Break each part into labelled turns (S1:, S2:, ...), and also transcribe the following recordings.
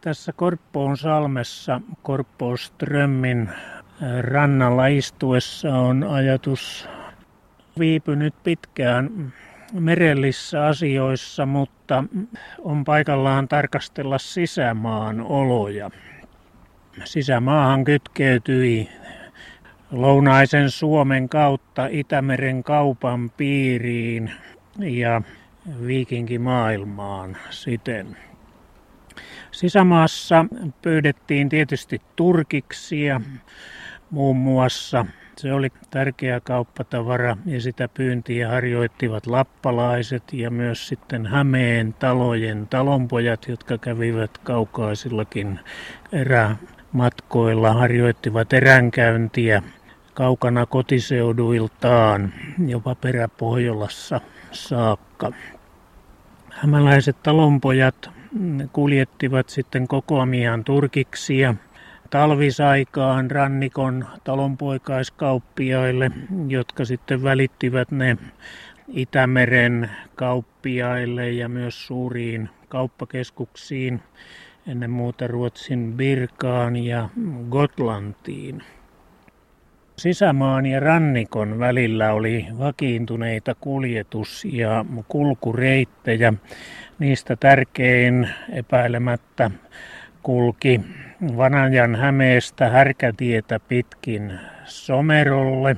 S1: Tässä Korppoon salmessa Korppoströmmin rannalla istuessa on ajatus viipynyt pitkään merellissä asioissa, mutta on paikallaan tarkastella sisämaan oloja. Sisämaahan kytkeytyi lounaisen Suomen kautta Itämeren kaupan piiriin ja viikinkimaailmaan siten. Sisämaassa pyydettiin tietysti turkiksia muun muassa. Se oli tärkeä kauppatavara ja sitä pyyntiä harjoittivat lappalaiset ja myös sitten Hämeen talojen talonpojat, jotka kävivät kaukaisillakin erämatkoilla, harjoittivat eränkäyntiä kaukana kotiseuduiltaan, jopa peräpohjolassa saakka. Hämäläiset talonpojat kuljettivat sitten kokoamiaan turkiksia talvisaikaan rannikon talonpoikaiskauppiaille, jotka sitten välittivät ne Itämeren kauppiaille ja myös suuriin kauppakeskuksiin, ennen muuta Ruotsin Birkaan ja Gotlantiin. Sisämaan ja rannikon välillä oli vakiintuneita kuljetus- ja kulkureittejä. Niistä tärkein epäilemättä kulki Vanajan Hämeestä Härkätietä pitkin Somerolle.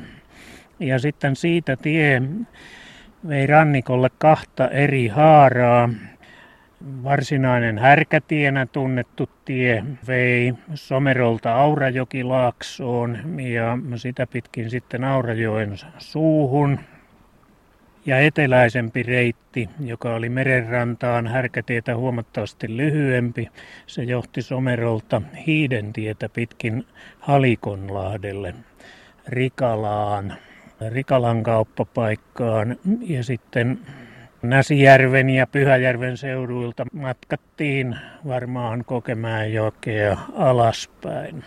S1: Ja sitten siitä tie vei rannikolle kahta eri haaraa. Varsinainen härkätienä tunnettu tie vei Somerolta Aurajokilaaksoon ja sitä pitkin sitten Aurajoen suuhun. Ja eteläisempi reitti, joka oli merenrantaan härkätietä huomattavasti lyhyempi, se johti Somerolta Hiidentietä pitkin Halikonlahdelle, Rikalaan, Rikalan kauppapaikkaan ja sitten Näsijärven ja Pyhäjärven seuduilta matkattiin varmaan jokea alaspäin.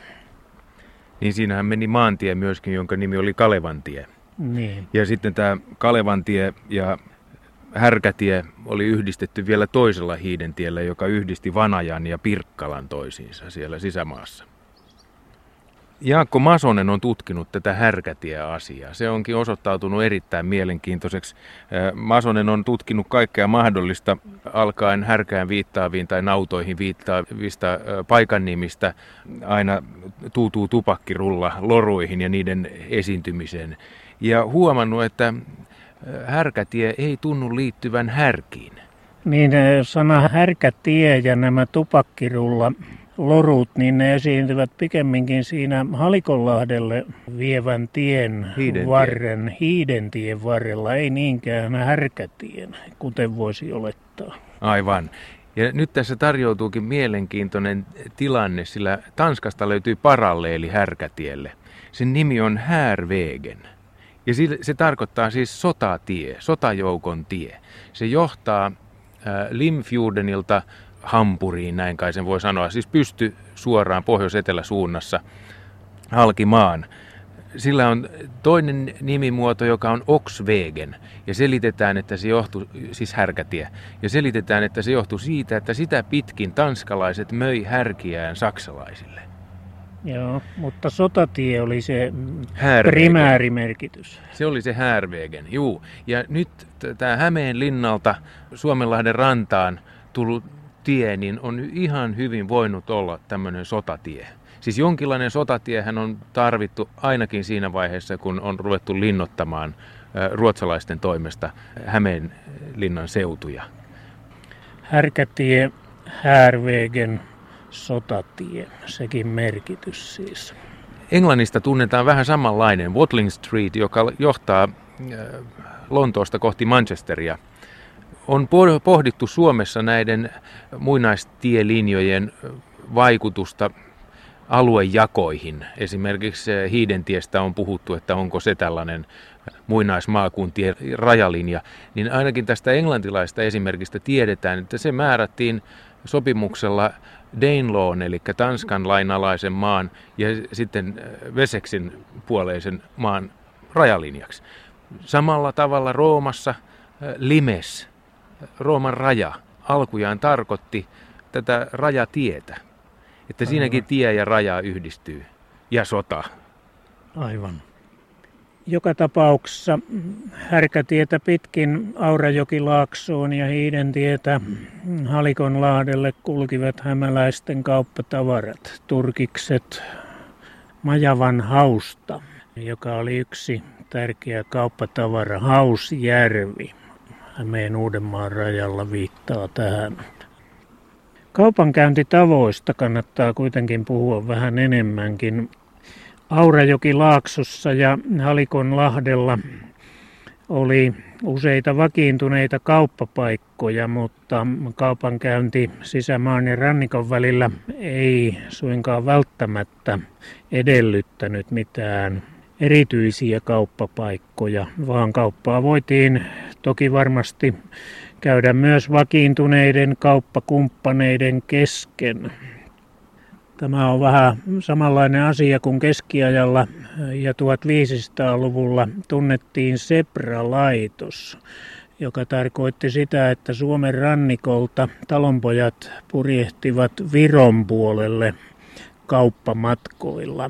S2: Niin siinähän meni maantie myöskin, jonka nimi oli Kalevantie.
S1: Niin.
S2: Ja sitten tämä Kalevantie ja Härkätie oli yhdistetty vielä toisella hiidentiellä, joka yhdisti Vanajan ja Pirkkalan toisiinsa siellä sisämaassa. Jaakko Masonen on tutkinut tätä härkätie-asiaa. Se onkin osoittautunut erittäin mielenkiintoiseksi. Masonen on tutkinut kaikkea mahdollista alkaen härkään viittaaviin tai nautoihin viittaavista paikan nimistä aina tuutuu tupakkirulla loruihin ja niiden esiintymiseen. Ja huomannut, että härkätie ei tunnu liittyvän härkiin.
S1: Niin sana härkätie ja nämä tupakkirulla lorut, niin ne esiintyvät pikemminkin siinä Halikonlahdelle vievän tien Hiidentie. varren, Hiidentien varrella, ei niinkään härkätien, kuten voisi olettaa.
S2: Aivan. Ja nyt tässä tarjoutuukin mielenkiintoinen tilanne, sillä Tanskasta löytyy paralleeli härkätielle. Sen nimi on Härvegen. Ja se tarkoittaa siis sotatie, sotajoukon tie. Se johtaa Limfjordenilta Hampuriin, näin kai sen voi sanoa. Siis pysty suoraan pohjois-etelä suunnassa halki maan. Sillä on toinen nimimuoto, joka on Oxwegen, ja selitetään, että se johtuu, siis härkätie, ja selitetään, että se johtuu siitä, että sitä pitkin tanskalaiset möi härkiään saksalaisille.
S1: Joo, mutta sotatie oli se Härvegen. primäärimerkitys.
S2: Se oli se Härvegen, juu. Ja nyt tämä Hämeen linnalta Suomenlahden rantaan tullut tie, niin on ihan hyvin voinut olla tämmöinen sotatie. Siis jonkinlainen sotatiehän on tarvittu ainakin siinä vaiheessa, kun on ruvettu linnoittamaan ruotsalaisten toimesta Hämeen linnan seutuja.
S1: Härkätie, Härvegen, sotatie, sekin merkitys siis.
S2: Englannista tunnetaan vähän samanlainen Watling Street, joka johtaa Lontoosta kohti Manchesteria – on pohdittu Suomessa näiden muinaistielinjojen vaikutusta aluejakoihin. Esimerkiksi Hiidentiestä on puhuttu, että onko se tällainen muinaismaakuntien rajalinja, niin ainakin tästä englantilaista esimerkistä tiedetään, että se määrättiin sopimuksella Danelawn, eli Tanskan lainalaisen maan ja sitten Veseksin puoleisen maan rajalinjaksi. Samalla tavalla Roomassa Limes Rooman raja alkujaan tarkoitti tätä rajatietä. Että siinäkin tie ja raja yhdistyy. Ja sota.
S1: Aivan. Joka tapauksessa härkätietä pitkin Aurajokilaaksoon ja Hiidentietä Halikonlahdelle kulkivat hämäläisten kauppatavarat, turkikset Majavan hausta, joka oli yksi tärkeä kauppatavara, Hausjärvi. Hämeen Uudenmaan rajalla viittaa tähän. Kaupankäyntitavoista kannattaa kuitenkin puhua vähän enemmänkin. Aurajoki Laaksossa ja Halikon Lahdella oli useita vakiintuneita kauppapaikkoja, mutta kaupankäynti sisämaan ja rannikon välillä ei suinkaan välttämättä edellyttänyt mitään erityisiä kauppapaikkoja, vaan kauppaa voitiin toki varmasti käydä myös vakiintuneiden kauppakumppaneiden kesken. Tämä on vähän samanlainen asia kuin keskiajalla ja 1500-luvulla tunnettiin Sebra-laitos, joka tarkoitti sitä, että Suomen rannikolta talonpojat purjehtivat Viron puolelle kauppamatkoilla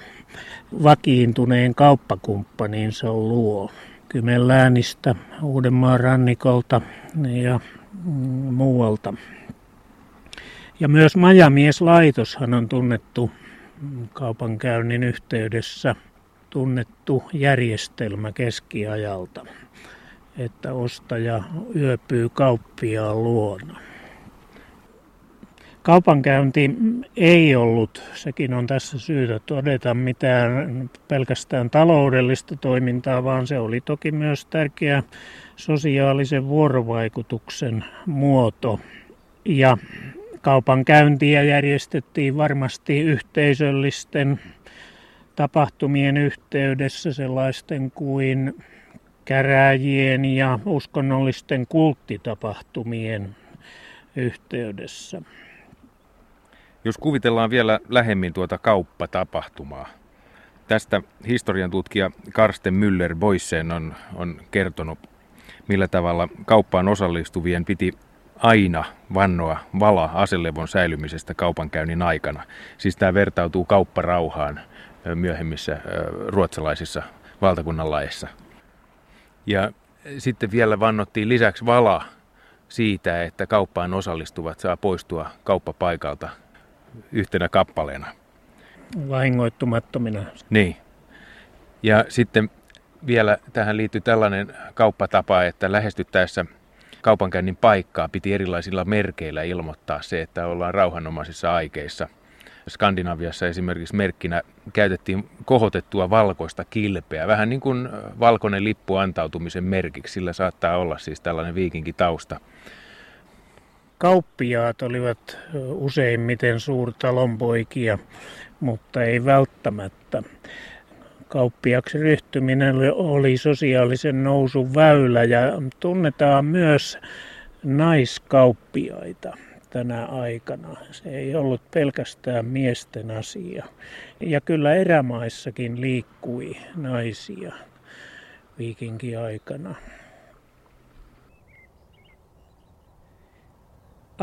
S1: vakiintuneen kauppakumppaninsa luo. Kymenläänistä, Uudenmaan rannikolta ja muualta. Ja myös majamieslaitoshan on tunnettu kaupankäynnin yhteydessä tunnettu järjestelmä keskiajalta, että ostaja yöpyy kauppiaan luona. Kaupankäynti ei ollut, sekin on tässä syytä todeta, mitään pelkästään taloudellista toimintaa, vaan se oli toki myös tärkeä sosiaalisen vuorovaikutuksen muoto. Ja kaupankäyntiä järjestettiin varmasti yhteisöllisten tapahtumien yhteydessä sellaisten kuin käräjien ja uskonnollisten kulttitapahtumien yhteydessä.
S2: Jos kuvitellaan vielä lähemmin tuota kauppatapahtumaa, tästä historian tutkija Karsten Müller Boisen on, on kertonut, millä tavalla kauppaan osallistuvien piti aina vannoa vala aselevon säilymisestä kaupankäynnin aikana. Siis tämä vertautuu kaupparauhaan myöhemmissä ruotsalaisissa valtakunnan laissa. Ja sitten vielä vannottiin lisäksi vala siitä, että kauppaan osallistuvat saa poistua kauppapaikalta yhtenä kappaleena.
S1: Vahingoittumattomina.
S2: Niin. Ja sitten vielä tähän liittyy tällainen kauppatapa, että lähestyttäessä kaupankäynnin paikkaa piti erilaisilla merkeillä ilmoittaa se, että ollaan rauhanomaisissa aikeissa. Skandinaviassa esimerkiksi merkkinä käytettiin kohotettua valkoista kilpeä, vähän niin kuin valkoinen lippu antautumisen merkiksi, sillä saattaa olla siis tällainen viikinkitausta.
S1: Kauppiaat olivat useimmiten suurtalonpoikia, mutta ei välttämättä. Kauppiaksi ryhtyminen oli sosiaalisen nousun väylä ja tunnetaan myös naiskauppiaita tänä aikana. Se ei ollut pelkästään miesten asia. Ja kyllä erämaissakin liikkui naisia viikinkiaikana.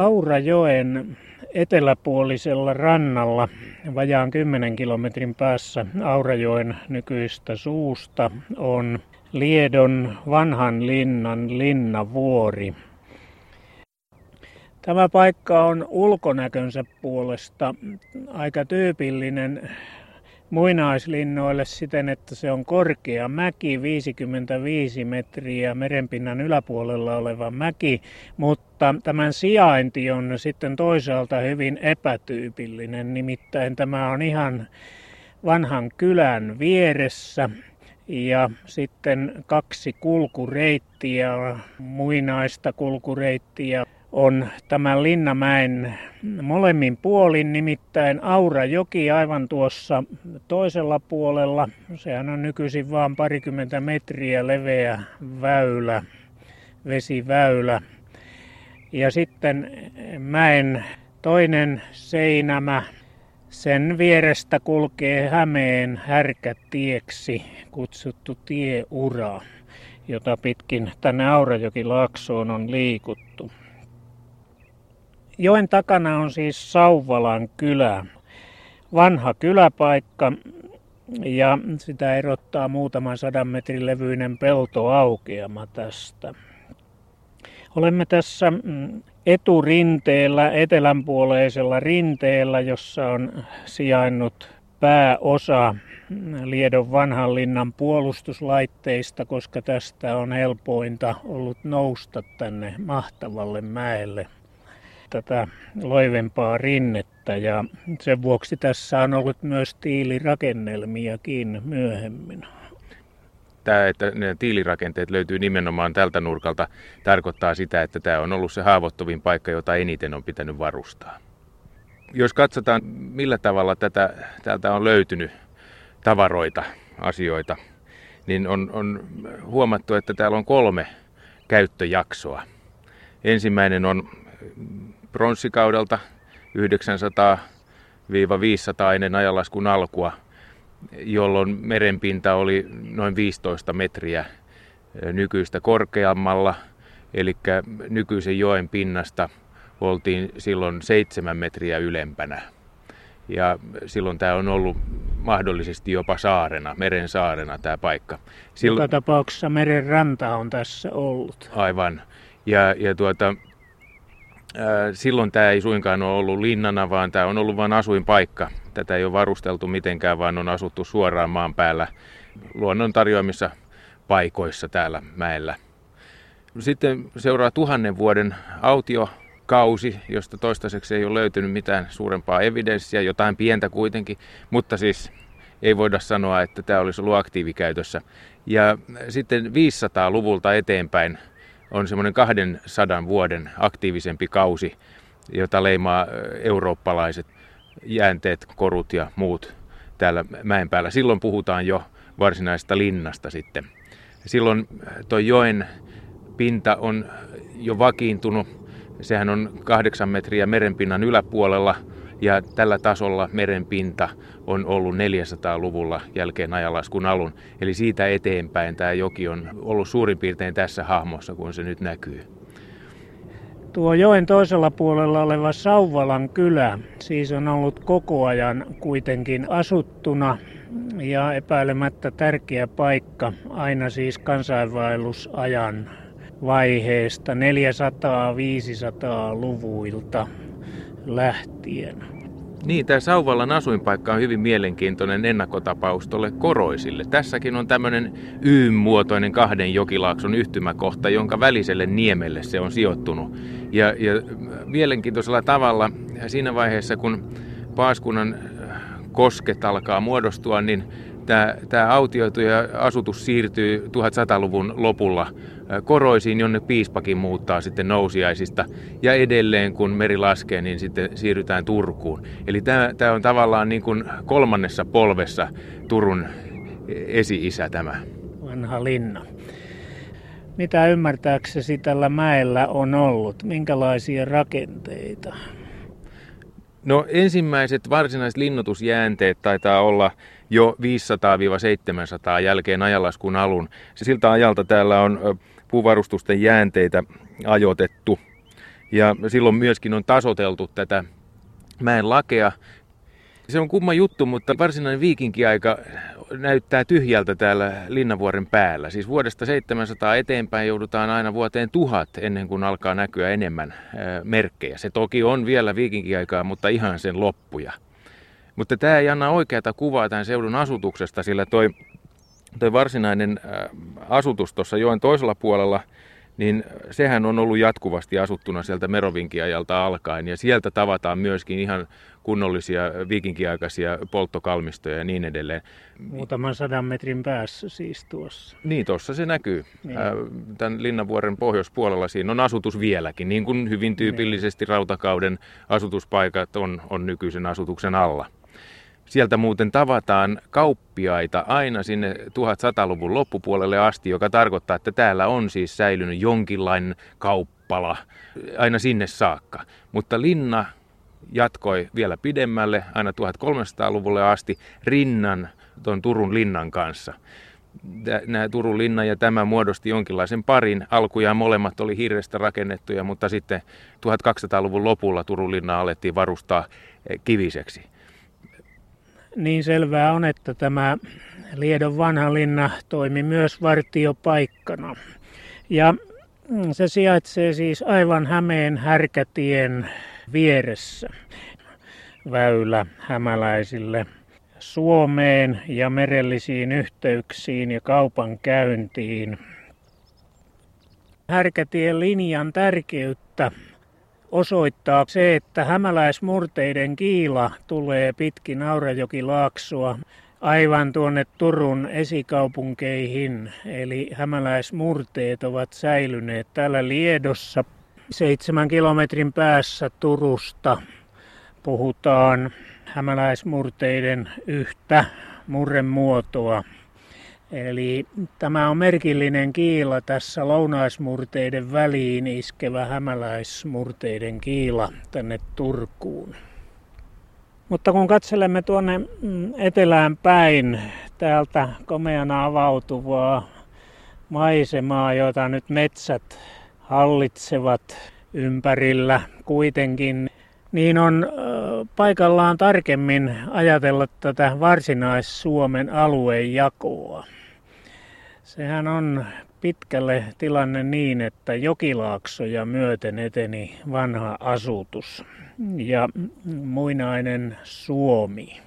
S1: Aurajoen eteläpuolisella rannalla vajaan 10 kilometrin päässä Aurajoen nykyistä suusta on Liedon vanhan linnan linnavuori. Tämä paikka on ulkonäkönsä puolesta aika tyypillinen muinaislinnoille siten, että se on korkea mäki, 55 metriä merenpinnan yläpuolella oleva mäki, mutta tämän sijainti on sitten toisaalta hyvin epätyypillinen, nimittäin tämä on ihan vanhan kylän vieressä ja sitten kaksi kulkureittiä, muinaista kulkureittiä on tämän Linnamäen molemmin puolin, nimittäin Aurajoki aivan tuossa toisella puolella. Sehän on nykyisin vain parikymmentä metriä leveä väylä, vesiväylä. Ja sitten mäen toinen seinämä, sen vierestä kulkee Hämeen härkätieksi kutsuttu tieura, jota pitkin tänne Aurajoki-laaksoon on liikuttu. Joen takana on siis Sauvalan kylä. Vanha kyläpaikka ja sitä erottaa muutaman sadan metrin levyinen peltoaukeama tästä. Olemme tässä mm, eturinteellä, etelänpuoleisella rinteellä, jossa on sijainnut pääosa Liedon vanhan linnan puolustuslaitteista, koska tästä on helpointa ollut nousta tänne mahtavalle mäelle tätä loivempaa rinnettä ja sen vuoksi tässä on ollut myös tiilirakennelmiakin myöhemmin.
S2: Tämä, että ne tiilirakenteet löytyy nimenomaan tältä nurkalta, tarkoittaa sitä, että tämä on ollut se haavoittuvin paikka, jota eniten on pitänyt varustaa. Jos katsotaan, millä tavalla tätä, täältä on löytynyt tavaroita, asioita, niin on, on huomattu, että täällä on kolme käyttöjaksoa. Ensimmäinen on pronssikaudelta 900-500 ennen ajanlaskun alkua, jolloin merenpinta oli noin 15 metriä nykyistä korkeammalla, eli nykyisen joen pinnasta oltiin silloin 7 metriä ylempänä. Ja silloin tämä on ollut mahdollisesti jopa saarena, meren saarena tämä paikka.
S1: Silloin... Joka tapauksessa meren ranta on tässä ollut.
S2: Aivan. Ja, ja tuota, silloin tämä ei suinkaan ole ollut linnana, vaan tämä on ollut vain asuinpaikka. Tätä ei ole varusteltu mitenkään, vaan on asuttu suoraan maan päällä luonnon tarjoamissa paikoissa täällä mäellä. Sitten seuraa tuhannen vuoden autiokausi, josta toistaiseksi ei ole löytynyt mitään suurempaa evidenssiä, jotain pientä kuitenkin, mutta siis ei voida sanoa, että tämä olisi ollut aktiivikäytössä. Ja sitten 500-luvulta eteenpäin on semmoinen 200 vuoden aktiivisempi kausi, jota leimaa eurooppalaiset jäänteet, korut ja muut täällä mäen päällä. Silloin puhutaan jo varsinaista linnasta sitten. Silloin tuo joen pinta on jo vakiintunut. Sehän on kahdeksan metriä merenpinnan yläpuolella ja tällä tasolla merenpinta on ollut 400-luvulla jälkeen ajanlaskun alun. Eli siitä eteenpäin tämä joki on ollut suurin piirtein tässä hahmossa, kun se nyt näkyy.
S1: Tuo joen toisella puolella oleva Sauvalan kylä siis on ollut koko ajan kuitenkin asuttuna ja epäilemättä tärkeä paikka aina siis kansainvaellusajan vaiheesta 400-500-luvuilta lähtien.
S2: Niin, tämä Sauvallan asuinpaikka on hyvin mielenkiintoinen ennakkotapaus tuolle koroisille. Tässäkin on tämmöinen Y-muotoinen kahden jokilaakson yhtymäkohta, jonka väliselle niemelle se on sijoittunut. Ja, ja mielenkiintoisella tavalla siinä vaiheessa, kun Paaskunnan kosket alkaa muodostua, niin tämä, tämä autioitu ja asutus siirtyy 1100-luvun lopulla koroisiin, jonne piispakin muuttaa sitten nousiaisista. Ja edelleen, kun meri laskee, niin sitten siirrytään Turkuun. Eli tämä, tämä on tavallaan niin kuin kolmannessa polvessa Turun esi-isä tämä.
S1: Vanha linna. Mitä ymmärtääksesi tällä mäellä on ollut? Minkälaisia rakenteita?
S2: No ensimmäiset varsinaiset linnoitusjäänteet taitaa olla jo 500-700 jälkeen ajanlaskun alun. Siltä ajalta täällä on puuvarustusten jäänteitä ajoitettu. Ja silloin myöskin on tasoteltu tätä mäen lakea. Se on kumma juttu, mutta varsinainen viikinkiaika näyttää tyhjältä täällä Linnavuoren päällä. Siis vuodesta 700 eteenpäin joudutaan aina vuoteen tuhat ennen kuin alkaa näkyä enemmän merkkejä. Se toki on vielä viikinkiaikaa, mutta ihan sen loppuja. Mutta tämä ei anna oikeata kuvaa tämän seudun asutuksesta, sillä toi Tuo varsinainen äh, asutus tuossa joen toisella puolella, niin sehän on ollut jatkuvasti asuttuna sieltä Merovinkiajalta alkaen. Ja sieltä tavataan myöskin ihan kunnollisia viikinkiaikaisia polttokalmistoja ja niin edelleen.
S1: Muutaman sadan metrin päässä siis tuossa.
S2: Niin, tuossa se näkyy. Niin. Äh, tämän Linnanvuoren pohjoispuolella siinä on asutus vieläkin, niin kuin hyvin tyypillisesti niin. rautakauden asutuspaikat on, on nykyisen asutuksen alla. Sieltä muuten tavataan kauppiaita aina sinne 1100-luvun loppupuolelle asti, joka tarkoittaa, että täällä on siis säilynyt jonkinlainen kauppala aina sinne saakka. Mutta linna jatkoi vielä pidemmälle, aina 1300-luvulle asti, rinnan, tuon Turun linnan kanssa. nämä Turun linna ja tämä muodosti jonkinlaisen parin. Alkujaan molemmat oli hirrestä rakennettuja, mutta sitten 1200-luvun lopulla Turun linna alettiin varustaa kiviseksi.
S1: Niin selvää on, että tämä Liedon vanha linna toimi myös vartiopaikkana. Ja se sijaitsee siis aivan Hämeen härkätien vieressä väylä hämäläisille Suomeen ja merellisiin yhteyksiin ja kaupan käyntiin. Härkätien linjan tärkeyttä osoittaa se, että hämäläismurteiden kiila tulee pitkin Aurajokilaaksoa aivan tuonne Turun esikaupunkeihin. Eli hämäläismurteet ovat säilyneet täällä Liedossa seitsemän kilometrin päässä Turusta. Puhutaan hämäläismurteiden yhtä murremuotoa. Eli tämä on merkillinen kiila tässä lounaismurteiden väliin iskevä hämäläismurteiden kiila tänne Turkuun. Mutta kun katselemme tuonne mm, etelään päin täältä komeana avautuvaa maisemaa, jota nyt metsät hallitsevat ympärillä kuitenkin, niin on paikallaan tarkemmin ajatella tätä varsinais-Suomen aluejakoa. Sehän on pitkälle tilanne niin, että jokilaaksoja myöten eteni vanha asutus ja muinainen Suomi,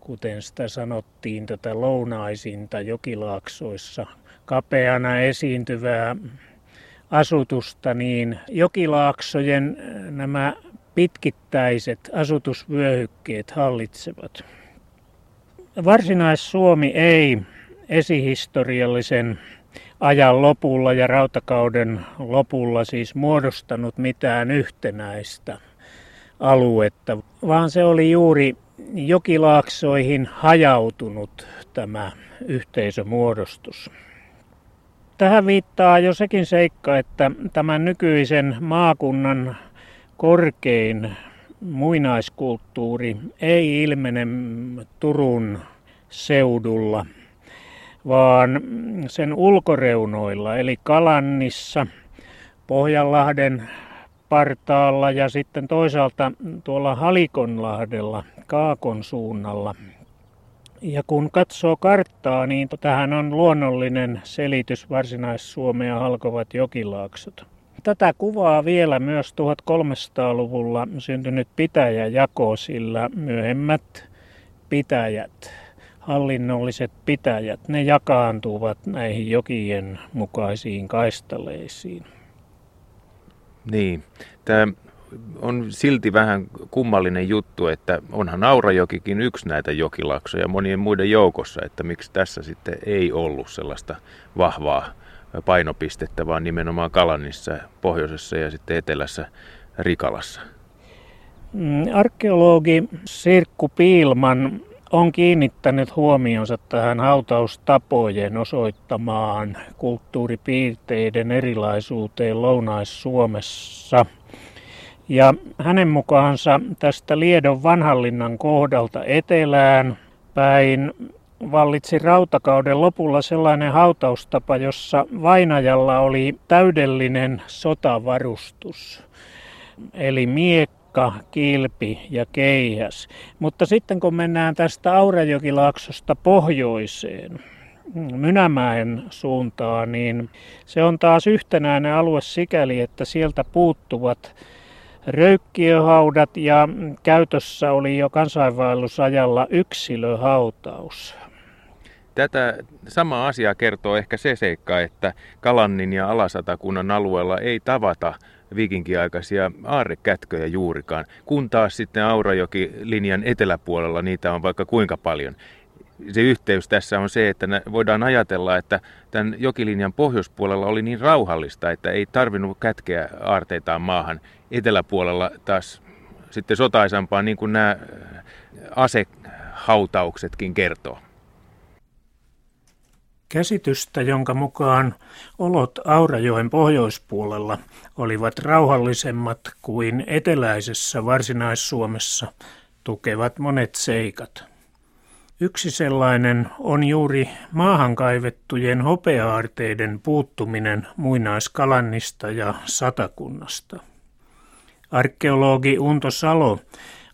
S1: kuten sitä sanottiin, tätä lounaisinta jokilaaksoissa kapeana esiintyvää asutusta, niin jokilaaksojen nämä pitkittäiset asutusvyöhykkeet hallitsevat. Varsinais-Suomi ei esihistoriallisen ajan lopulla ja rautakauden lopulla siis muodostanut mitään yhtenäistä aluetta, vaan se oli juuri jokilaaksoihin hajautunut tämä yhteisömuodostus. Tähän viittaa jo sekin seikka, että tämän nykyisen maakunnan korkein muinaiskulttuuri ei ilmene Turun seudulla, vaan sen ulkoreunoilla, eli Kalannissa, Pohjanlahden partaalla ja sitten toisaalta tuolla Halikonlahdella, Kaakon suunnalla. Ja kun katsoo karttaa, niin tähän on luonnollinen selitys Varsinais-Suomea halkovat jokilaaksot. Tätä kuvaa vielä myös 1300-luvulla syntynyt pitäjäjako, sillä myöhemmät pitäjät, hallinnolliset pitäjät, ne jakaantuvat näihin jokien mukaisiin kaistaleisiin.
S2: Niin, tämä on silti vähän kummallinen juttu, että onhan Aurajokikin yksi näitä jokilaksoja monien muiden joukossa, että miksi tässä sitten ei ollut sellaista vahvaa painopistettä, vaan nimenomaan Kalannissa, pohjoisessa ja sitten etelässä Rikalassa.
S1: Mm, arkeologi Sirkku Piilman on kiinnittänyt huomionsa tähän hautaustapojen osoittamaan kulttuuripiirteiden erilaisuuteen Lounais-Suomessa. Ja hänen mukaansa tästä Liedon vanhallinnan kohdalta etelään päin vallitsi rautakauden lopulla sellainen hautaustapa, jossa vainajalla oli täydellinen sotavarustus. Eli miekka, kilpi ja keihäs. Mutta sitten kun mennään tästä Aurajokilaaksosta pohjoiseen, Mynämäen suuntaan, niin se on taas yhtenäinen alue sikäli, että sieltä puuttuvat röykkiöhaudat ja käytössä oli jo kansainvaellusajalla yksilöhautaus.
S2: Tätä samaa asiaa kertoo ehkä se seikka, että Kalannin ja Alasatakunnan alueella ei tavata viikinkiaikaisia aarrekätköjä juurikaan, kun taas sitten Aurajoki-linjan eteläpuolella niitä on vaikka kuinka paljon. Se yhteys tässä on se, että voidaan ajatella, että tämän jokilinjan pohjoispuolella oli niin rauhallista, että ei tarvinnut kätkeä aarteitaan maahan. Eteläpuolella taas sitten sotaisampaa, niin kuin nämä asehautauksetkin kertoo.
S1: Käsitystä, jonka mukaan olot Aurajoen pohjoispuolella olivat rauhallisemmat kuin eteläisessä Varsinais-Suomessa, tukevat monet seikat. Yksi sellainen on juuri maahan kaivettujen hopeaarteiden puuttuminen muinaiskalannista ja satakunnasta. Arkeologi Unto Salo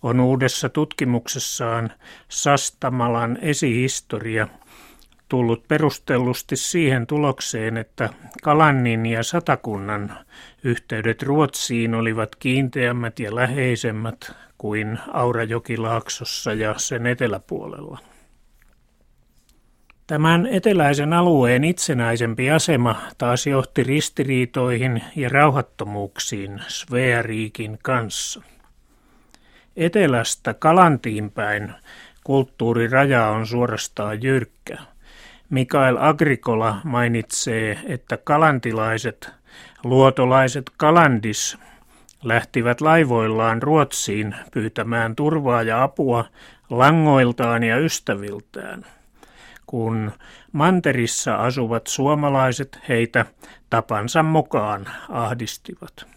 S1: on uudessa tutkimuksessaan Sastamalan esihistoria tullut perustellusti siihen tulokseen, että Kalannin ja Satakunnan yhteydet Ruotsiin olivat kiinteämmät ja läheisemmät kuin Aurajokilaaksossa ja sen eteläpuolella. Tämän eteläisen alueen itsenäisempi asema taas johti ristiriitoihin ja rauhattomuuksiin Sveariikin kanssa. Etelästä Kalantiin päin kulttuuriraja on suorastaan jyrkkä. Mikael Agrikola mainitsee, että kalantilaiset, luotolaiset kalandis lähtivät laivoillaan Ruotsiin pyytämään turvaa ja apua langoiltaan ja ystäviltään – kun manterissa asuvat suomalaiset heitä tapansa mukaan ahdistivat.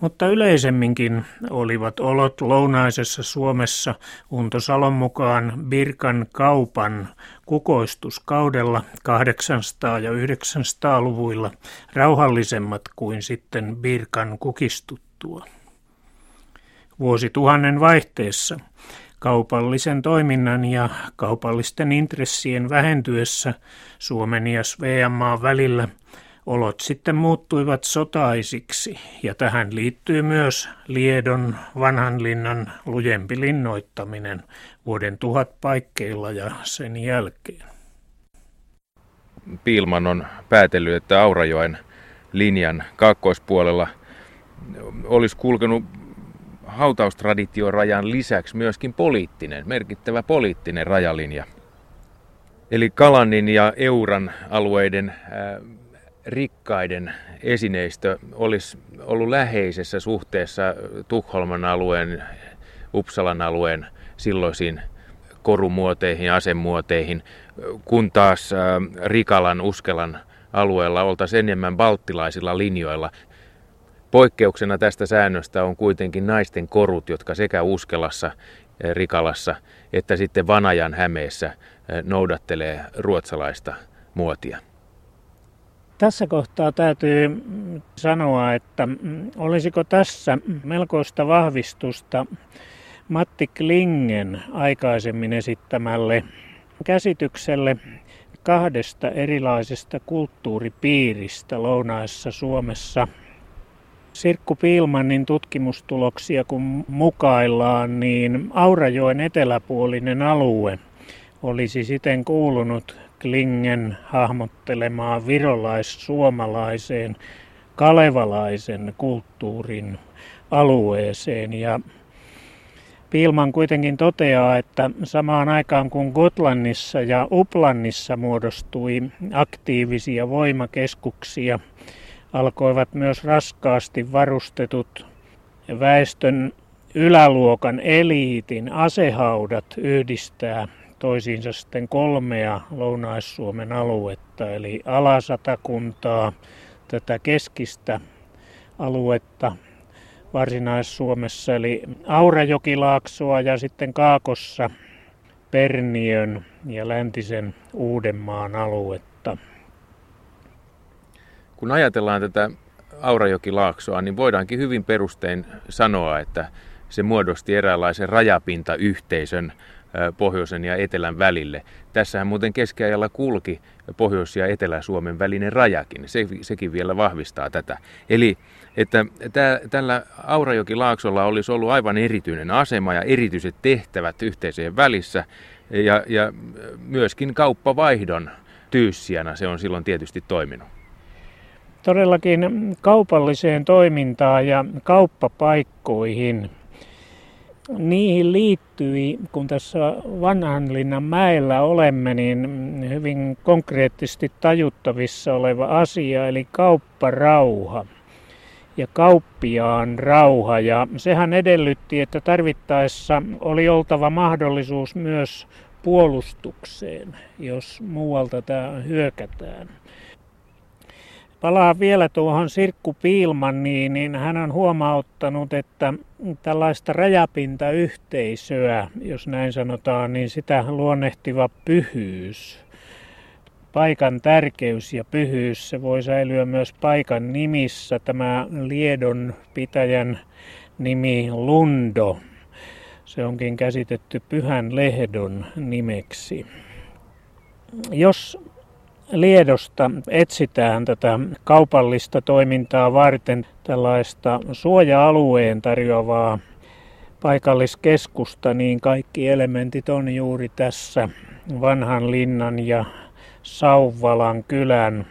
S1: Mutta yleisemminkin olivat olot lounaisessa Suomessa Untosalon mukaan Birkan kaupan kukoistuskaudella 800- ja 900-luvuilla rauhallisemmat kuin sitten Birkan kukistuttua. Vuosituhannen vaihteessa Kaupallisen toiminnan ja kaupallisten intressien vähentyessä Suomen ja Sveanmaan välillä olot sitten muuttuivat sotaisiksi ja tähän liittyy myös Liedon vanhanlinnan lujempi linnoittaminen vuoden tuhat paikkeilla ja sen jälkeen.
S2: Piilman on päätellyt, että Aurajoen linjan kaakkoispuolella olisi kulkenut hautaustraditiorajan lisäksi myöskin poliittinen, merkittävä poliittinen rajalinja. Eli Kalanin ja Euran alueiden rikkaiden esineistö olisi ollut läheisessä suhteessa Tukholman alueen, Uppsalan alueen silloisiin korumuoteihin asemuoteihin, kun taas äh, Rikalan, Uskelan alueella oltaisiin enemmän balttilaisilla linjoilla. Poikkeuksena tästä säännöstä on kuitenkin naisten korut, jotka sekä Uskelassa, eh, Rikalassa että sitten Vanajan hämeessä eh, noudattelee ruotsalaista muotia.
S1: Tässä kohtaa täytyy sanoa, että olisiko tässä melkoista vahvistusta Matti Klingen aikaisemmin esittämälle käsitykselle kahdesta erilaisesta kulttuuripiiristä lounaessa Suomessa – Sirkku Piilmannin tutkimustuloksia kun mukaillaan, niin Aurajoen eteläpuolinen alue olisi siten kuulunut Klingen hahmottelemaan virolais-suomalaiseen kalevalaisen kulttuurin alueeseen. Ja Piilman kuitenkin toteaa, että samaan aikaan kun Gotlannissa ja Uplannissa muodostui aktiivisia voimakeskuksia, alkoivat myös raskaasti varustetut väestön yläluokan eliitin asehaudat yhdistää toisiinsa sitten kolmea Lounais-Suomen aluetta, eli Alasatakuntaa, tätä keskistä aluetta Varsinais-Suomessa, eli Aurajokilaaksoa ja sitten Kaakossa Perniön ja läntisen Uudenmaan aluetta.
S2: Kun ajatellaan tätä Aurajokilaaksoa, niin voidaankin hyvin perustein sanoa, että se muodosti eräänlaisen rajapintayhteisön pohjoisen ja etelän välille. Tässähän muuten keskiajalla kulki Pohjois- ja Etelä-Suomen välinen rajakin. Se, sekin vielä vahvistaa tätä. Eli että tä, tällä Aurajokilaaksolla olisi ollut aivan erityinen asema ja erityiset tehtävät yhteisöjen välissä ja, ja myöskin kauppavaihdon tyyssijänä se on silloin tietysti toiminut
S1: todellakin kaupalliseen toimintaan ja kauppapaikkoihin. Niihin liittyi, kun tässä Vanhanlinnan mäellä olemme, niin hyvin konkreettisesti tajuttavissa oleva asia, eli kaupparauha ja kauppiaan rauha. Ja sehän edellytti, että tarvittaessa oli oltava mahdollisuus myös puolustukseen, jos muualta tämä hyökätään. Palaa vielä tuohon Sirkku Piilman, niin hän on huomauttanut, että tällaista rajapintayhteisöä, jos näin sanotaan, niin sitä luonnehtiva pyhyys. Paikan tärkeys ja pyhyys, se voi säilyä myös paikan nimissä. Tämä Liedon pitäjän nimi Lundo, se onkin käsitetty pyhän lehdon nimeksi. Jos Liedosta etsitään tätä kaupallista toimintaa varten tällaista suoja-alueen tarjoavaa paikalliskeskusta, niin kaikki elementit on juuri tässä vanhan linnan ja Sauvalan kylän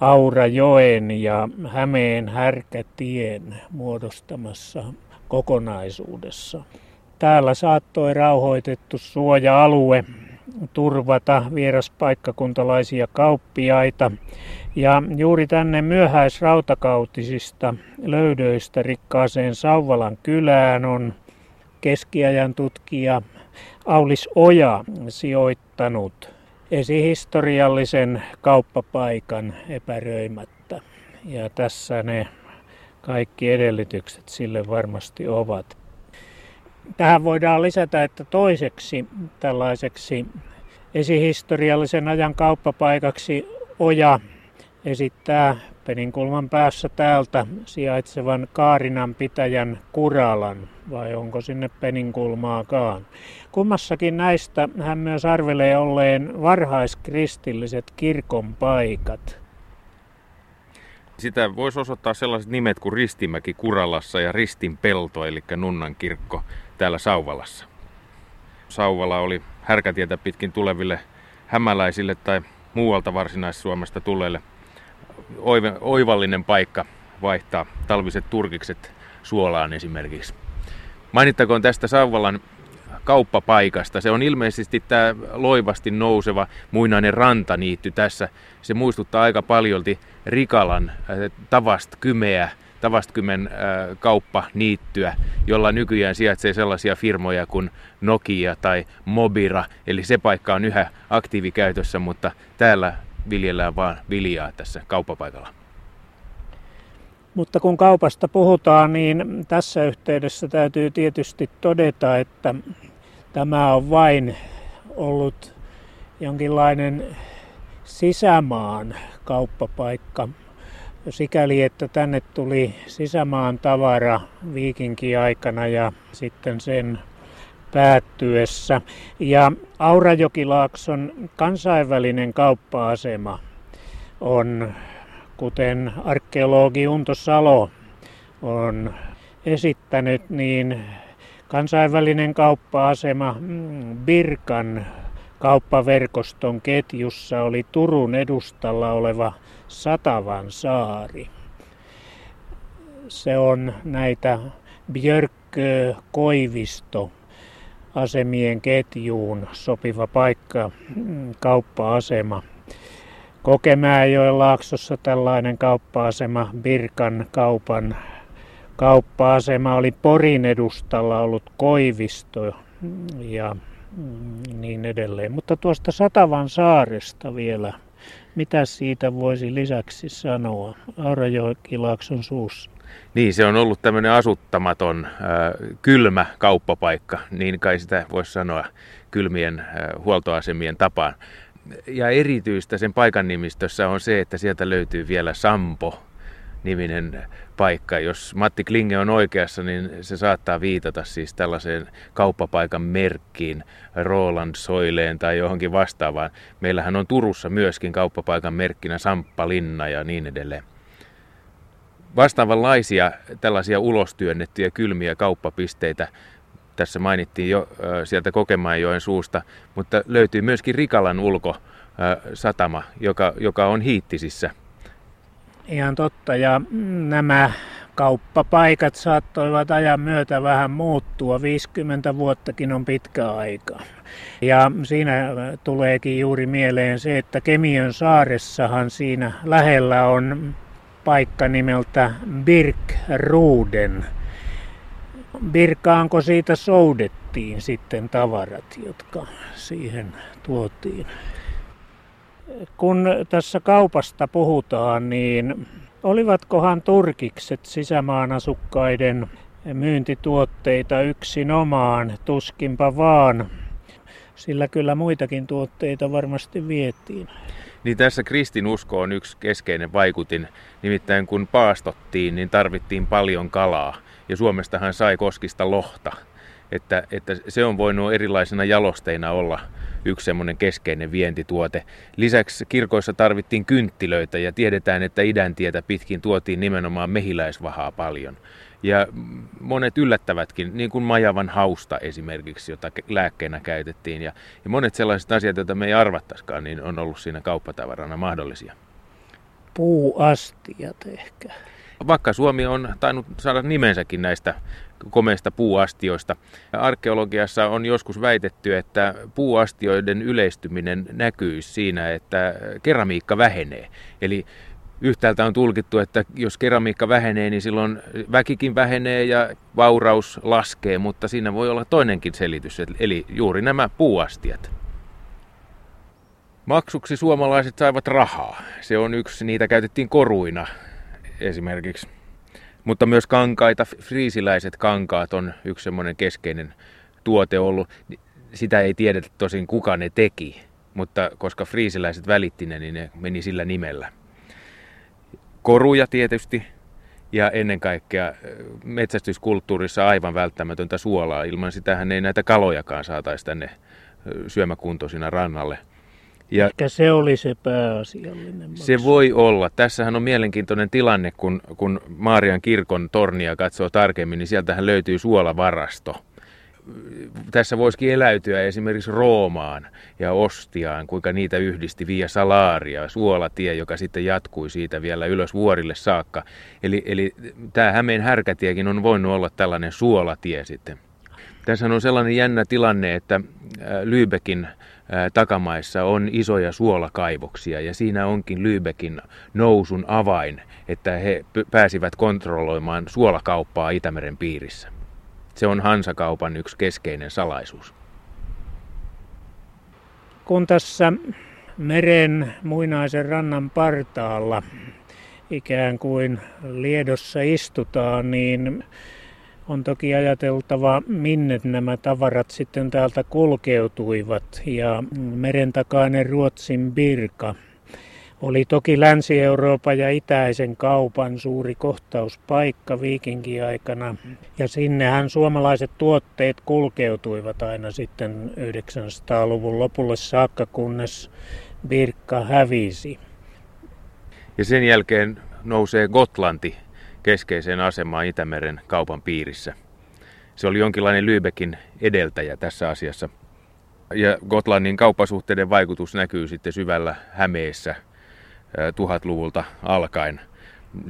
S1: Aurajoen ja Hämeen härkätien muodostamassa kokonaisuudessa. Täällä saattoi rauhoitettu suoja-alue turvata vieraspaikkakuntalaisia kauppiaita. Ja juuri tänne myöhäisrautakautisista löydöistä rikkaaseen Sauvalan kylään on keskiajan tutkija Aulis Oja sijoittanut esihistoriallisen kauppapaikan epäröimättä. Ja tässä ne kaikki edellytykset sille varmasti ovat. Tähän voidaan lisätä, että toiseksi tällaiseksi esihistoriallisen ajan kauppapaikaksi Oja esittää Peninkulman päässä täältä sijaitsevan Kaarinan pitäjän Kuralan, vai onko sinne Peninkulmaakaan. Kummassakin näistä hän myös arvelee olleen varhaiskristilliset kirkon paikat.
S2: Sitä voisi osoittaa sellaiset nimet kuin Ristimäki Kuralassa ja Ristinpelto, eli Nunnan kirkko täällä Sauvalassa. Sauvala oli härkätietä pitkin tuleville hämäläisille tai muualta Varsinais-Suomesta tulleille oivallinen paikka vaihtaa talviset turkikset suolaan esimerkiksi. Mainittakoon tästä Sauvalan kauppapaikasta. Se on ilmeisesti tämä loivasti nouseva muinainen rantaniitty tässä. Se muistuttaa aika paljolti Rikalan äh, tavast kymeä Tavastkymen äh, kauppaniittyä, jolla nykyään sijaitsee sellaisia firmoja kuin Nokia tai Mobira, eli se paikka on yhä aktiivikäytössä, mutta täällä viljellään vaan viljaa tässä kauppapaikalla.
S1: Mutta kun kaupasta puhutaan, niin tässä yhteydessä täytyy tietysti todeta, että tämä on vain ollut jonkinlainen sisämaan kauppapaikka sikäli, että tänne tuli sisämaan tavara viikinkin aikana ja sitten sen päättyessä. Ja Aurajokilaakson kansainvälinen kauppa-asema on, kuten arkeologi Unto Salo on esittänyt, niin kansainvälinen kauppa-asema mm, Birkan kauppaverkoston ketjussa oli Turun edustalla oleva Satavan saari. Se on näitä Björkö Koivisto asemien ketjuun sopiva paikka, mm, kauppa-asema. Kokemäenjoen laaksossa tällainen kauppa-asema, Birkan kaupan kauppa-asema oli Porin edustalla ollut Koivisto ja mm, niin edelleen. Mutta tuosta Satavan saaresta vielä mitä siitä voisi lisäksi sanoa Aurajokilaakson suussa?
S2: Niin, se on ollut tämmöinen asuttamaton, äh, kylmä kauppapaikka, niin kai sitä voisi sanoa kylmien äh, huoltoasemien tapaan. Ja erityistä sen paikan nimistössä on se, että sieltä löytyy vielä Sampo, niminen paikka. Jos Matti Klinge on oikeassa, niin se saattaa viitata siis tällaiseen kauppapaikan merkkiin, Roland Soileen tai johonkin vastaavaan. Meillähän on Turussa myöskin kauppapaikan merkkinä Samppalinna ja niin edelleen. Vastaavanlaisia tällaisia ulostyönnettyjä kylmiä kauppapisteitä tässä mainittiin jo sieltä Kokemäenjoen suusta, mutta löytyy myöskin Rikalan ulko satama, joka, joka on Hiittisissä –
S1: Ihan totta. Ja nämä kauppapaikat saattoivat ajan myötä vähän muuttua. 50 vuottakin on pitkä aika. Ja siinä tuleekin juuri mieleen se, että Kemiön saaressahan siinä lähellä on paikka nimeltä Birkruden. Birkaanko siitä soudettiin sitten tavarat, jotka siihen tuotiin? Kun tässä kaupasta puhutaan, niin olivatkohan turkikset sisämaan asukkaiden myyntituotteita yksinomaan, tuskinpa vaan, sillä kyllä muitakin tuotteita varmasti vietiin.
S2: Niin tässä kristinusko on yksi keskeinen vaikutin. Nimittäin kun paastottiin, niin tarvittiin paljon kalaa. Ja Suomestahan sai koskista lohta. Että, että se on voinut erilaisena jalosteina olla yksi semmoinen keskeinen vientituote. Lisäksi kirkoissa tarvittiin kynttilöitä ja tiedetään, että idäntietä pitkin tuotiin nimenomaan mehiläisvahaa paljon. Ja monet yllättävätkin, niin kuin majavan hausta esimerkiksi, jota lääkkeenä käytettiin. Ja, ja monet sellaiset asiat, joita me ei arvattaisikaan, niin on ollut siinä kauppatavarana mahdollisia.
S1: Puuastiat ehkä.
S2: Vaikka Suomi on tainnut saada nimensäkin näistä komeista puuastioista. Arkeologiassa on joskus väitetty, että puuastioiden yleistyminen näkyy siinä, että keramiikka vähenee. Eli yhtäältä on tulkittu, että jos keramiikka vähenee, niin silloin väkikin vähenee ja vauraus laskee, mutta siinä voi olla toinenkin selitys, eli juuri nämä puuastiat. Maksuksi suomalaiset saivat rahaa. Se on yksi, niitä käytettiin koruina esimerkiksi. Mutta myös kankaita, friisiläiset kankaat on yksi semmoinen keskeinen tuote ollut. Sitä ei tiedetä tosin kuka ne teki, mutta koska friisiläiset välitti ne, niin ne meni sillä nimellä. Koruja tietysti ja ennen kaikkea metsästyskulttuurissa aivan välttämätöntä suolaa. Ilman sitähän ei näitä kalojakaan saataisi tänne syömäkuntoisina rannalle –
S1: ja Ehkä se oli se pääasiallinen maksu.
S2: Se voi olla. Tässähän on mielenkiintoinen tilanne, kun, kun Maarian kirkon tornia katsoo tarkemmin, niin sieltähän löytyy suolavarasto. Tässä voisikin eläytyä esimerkiksi Roomaan ja Ostiaan, kuinka niitä yhdisti Via Salaria, suolatie, joka sitten jatkui siitä vielä ylös vuorille saakka. Eli, eli tämä Hämeen härkätiekin on voinut olla tällainen suolatie sitten. Tässä on sellainen jännä tilanne, että Lübeckin takamaissa on isoja suolakaivoksia ja siinä onkin Lübeckin nousun avain, että he pääsivät kontrolloimaan suolakauppaa Itämeren piirissä. Se on Hansakaupan yksi keskeinen salaisuus.
S1: Kun tässä meren muinaisen rannan partaalla ikään kuin liedossa istutaan, niin on toki ajateltava, minne nämä tavarat sitten täältä kulkeutuivat. Ja meren takainen Ruotsin Birka oli toki Länsi-Euroopan ja itäisen kaupan suuri kohtauspaikka viikinkiaikana. Ja sinnehän suomalaiset tuotteet kulkeutuivat aina sitten 900-luvun lopulle saakka, kunnes Birkka hävisi.
S2: Ja sen jälkeen nousee Gotlanti keskeiseen asemaan Itämeren kaupan piirissä. Se oli jonkinlainen Lübeckin edeltäjä tässä asiassa. Ja Gotlannin kauppasuhteiden vaikutus näkyy sitten syvällä Hämeessä tuhatluvulta alkaen.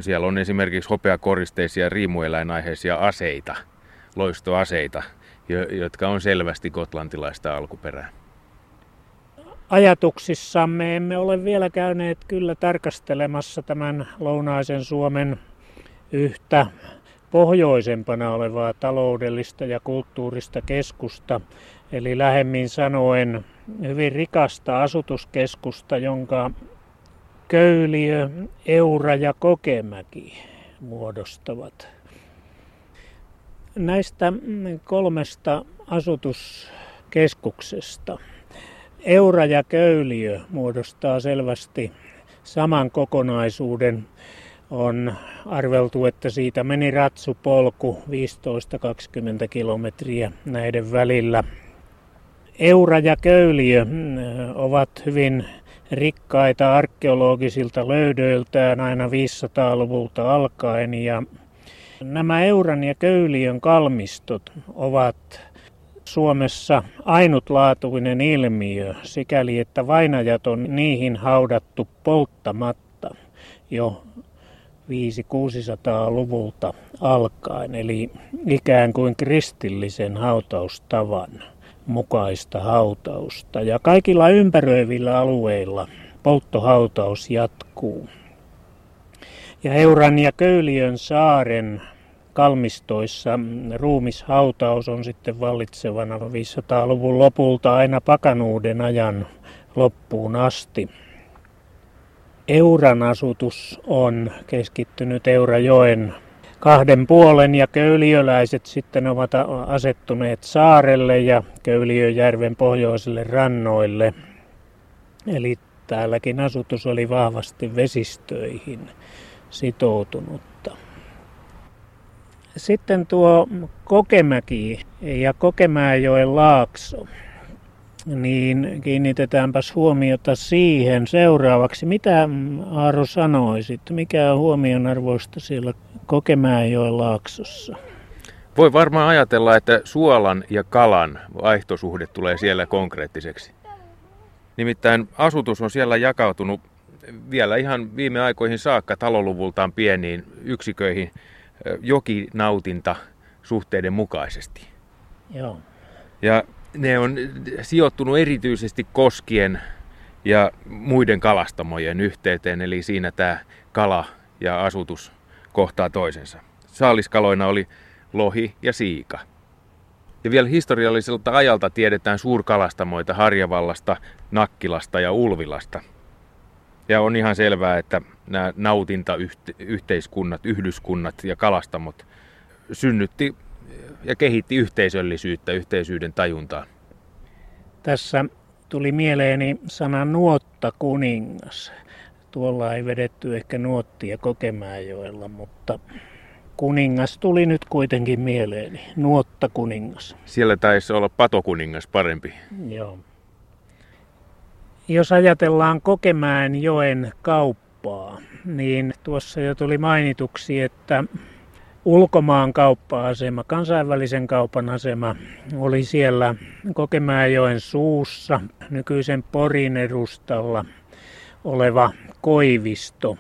S2: Siellä on esimerkiksi hopeakoristeisia riimueläinaiheisia aseita, loistoaseita, jotka on selvästi gotlantilaista alkuperää.
S1: Ajatuksissamme emme ole vielä käyneet kyllä tarkastelemassa tämän lounaisen Suomen yhtä pohjoisempana olevaa taloudellista ja kulttuurista keskusta, eli lähemmin sanoen hyvin rikasta asutuskeskusta, jonka Köyliö, Eura ja Kokemäki muodostavat. Näistä kolmesta asutuskeskuksesta Eura ja Köyliö muodostaa selvästi saman kokonaisuuden on arveltu, että siitä meni ratsupolku 15-20 kilometriä näiden välillä. Eura ja Köyliö mm, ovat hyvin rikkaita arkeologisilta löydöiltään aina 500-luvulta alkaen ja nämä Euran ja Köyliön kalmistot ovat Suomessa ainutlaatuinen ilmiö, sikäli että vainajat on niihin haudattu polttamatta jo 500-600-luvulta alkaen, eli ikään kuin kristillisen hautaustavan mukaista hautausta. Ja kaikilla ympäröivillä alueilla polttohautaus jatkuu. Ja Euran ja Köyliön saaren kalmistoissa ruumishautaus on sitten vallitsevana 500-luvun lopulta aina pakanuuden ajan loppuun asti. Euran asutus on keskittynyt Eurajoen kahden puolen ja köyliöläiset sitten ovat asettuneet saarelle ja Köyliöjärven pohjoisille rannoille. Eli täälläkin asutus oli vahvasti vesistöihin sitoutunutta. Sitten tuo Kokemäki ja Kokemäenjoen laakso niin kiinnitetäänpäs huomiota siihen seuraavaksi. Mitä Aaro sanoisit? Mikä on huomionarvoista siellä Kokemäenjoen laaksossa?
S2: Voi varmaan ajatella, että suolan ja kalan vaihtosuhde tulee siellä konkreettiseksi. Nimittäin asutus on siellä jakautunut vielä ihan viime aikoihin saakka taloluvultaan pieniin yksiköihin jokinautinta suhteiden mukaisesti.
S1: Joo.
S2: Ja ne on sijoittunut erityisesti koskien ja muiden kalastamojen yhteyteen, eli siinä tämä kala ja asutus kohtaa toisensa. Saaliskaloina oli lohi ja siika. Ja vielä historialliselta ajalta tiedetään suurkalastamoita Harjavallasta, Nakkilasta ja Ulvilasta. Ja on ihan selvää, että nämä nautintayhteiskunnat, yhdyskunnat ja kalastamot synnytti ja kehitti yhteisöllisyyttä, yhteisyyden tajuntaa.
S1: Tässä tuli mieleeni sana nuotta kuningas. Tuolla ei vedetty ehkä nuottia Kokemäenjoella, mutta kuningas tuli nyt kuitenkin mieleeni. Nuotta kuningas.
S2: Siellä taisi olla patokuningas parempi.
S1: Joo. Jos ajatellaan Kokemäenjoen kauppaa, niin tuossa jo tuli mainituksi, että ulkomaan kauppa-asema, kansainvälisen kaupan asema oli siellä Kokemäenjoen suussa, nykyisen Porin edustalla oleva Koivisto.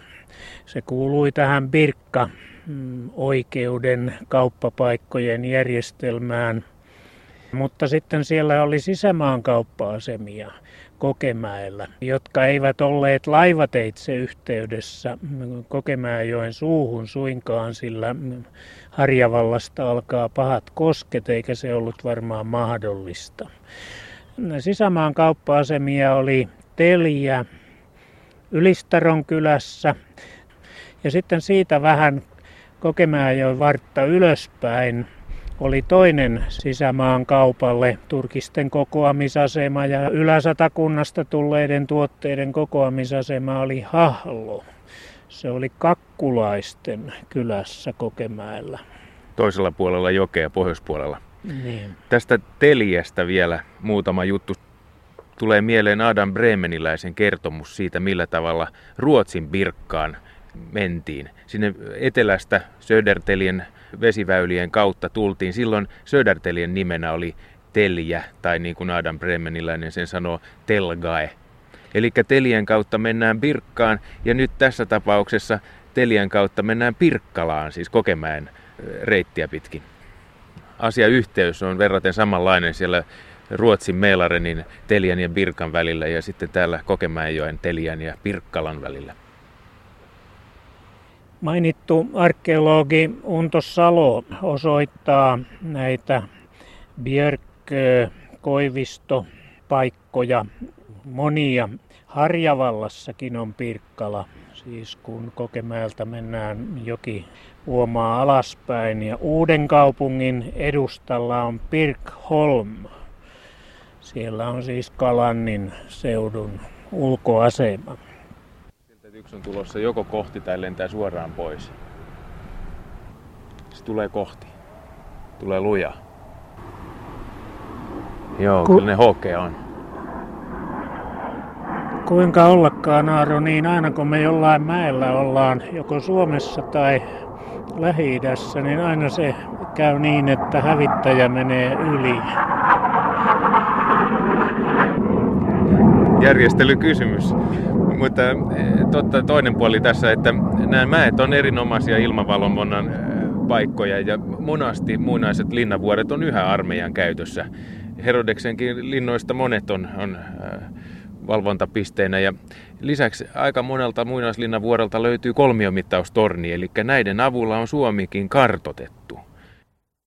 S1: Se kuului tähän Birkka oikeuden kauppapaikkojen järjestelmään. Mutta sitten siellä oli sisämaan kauppa-asemia Kokemäellä, jotka eivät olleet laivateitse yhteydessä Kokemäenjoen suuhun suinkaan, sillä Harjavallasta alkaa pahat kosket, eikä se ollut varmaan mahdollista. Sisämaan kauppa-asemia oli Teliä Ylistaron kylässä ja sitten siitä vähän Kokemäenjoen vartta ylöspäin oli toinen sisämaan kaupalle turkisten kokoamisasema ja Yläsatakunnasta tulleiden tuotteiden kokoamisasema oli Hahlo. Se oli Kakkulaisten kylässä Kokemäellä.
S2: Toisella puolella jokea, pohjoispuolella.
S1: Niin.
S2: Tästä Teliästä vielä muutama juttu. Tulee mieleen Adam Bremeniläisen kertomus siitä, millä tavalla Ruotsin Birkkaan mentiin. Sinne etelästä Södertelien vesiväylien kautta tultiin. Silloin Södertelien nimenä oli Teljä, tai niin kuin Adam Bremeniläinen sen sanoo, Telgae. Eli Telien kautta mennään Birkkaan, ja nyt tässä tapauksessa Telien kautta mennään Pirkkalaan, siis Kokemäen reittiä pitkin. Asiayhteys on verraten samanlainen siellä Ruotsin Meilarenin Telian ja Birkan välillä ja sitten täällä Kokemäenjoen Telian ja Pirkkalan välillä.
S1: Mainittu arkeologi Unto Salo osoittaa näitä Björkö, Koivisto-paikkoja. Monia. Harjavallassakin on Pirkkala, siis kun Kokemäeltä mennään joki huomaa alaspäin. Ja Uuden kaupungin edustalla on Pirkholm. Siellä on siis Kalannin seudun ulkoasema
S2: yksi on tulossa joko kohti tai lentää suoraan pois. Se tulee kohti. Tulee luja. Joo, Ku... kyllä ne hokea on.
S1: Kuinka ollakaan, Aaro, niin aina kun me jollain mäellä ollaan, joko Suomessa tai lähi niin aina se käy niin, että hävittäjä menee yli.
S2: Järjestelykysymys. Mutta eh, totta, toinen puoli tässä, että nämä mäet on erinomaisia ilmavalvonnan eh, paikkoja ja monasti muinaiset linnavuoret on yhä armeijan käytössä. Herodeksenkin linnoista monet on, on äh, valvontapisteinä ja lisäksi aika monelta muinaislinnavuorelta löytyy kolmiomittaustorni, eli näiden avulla on Suomikin kartotettu.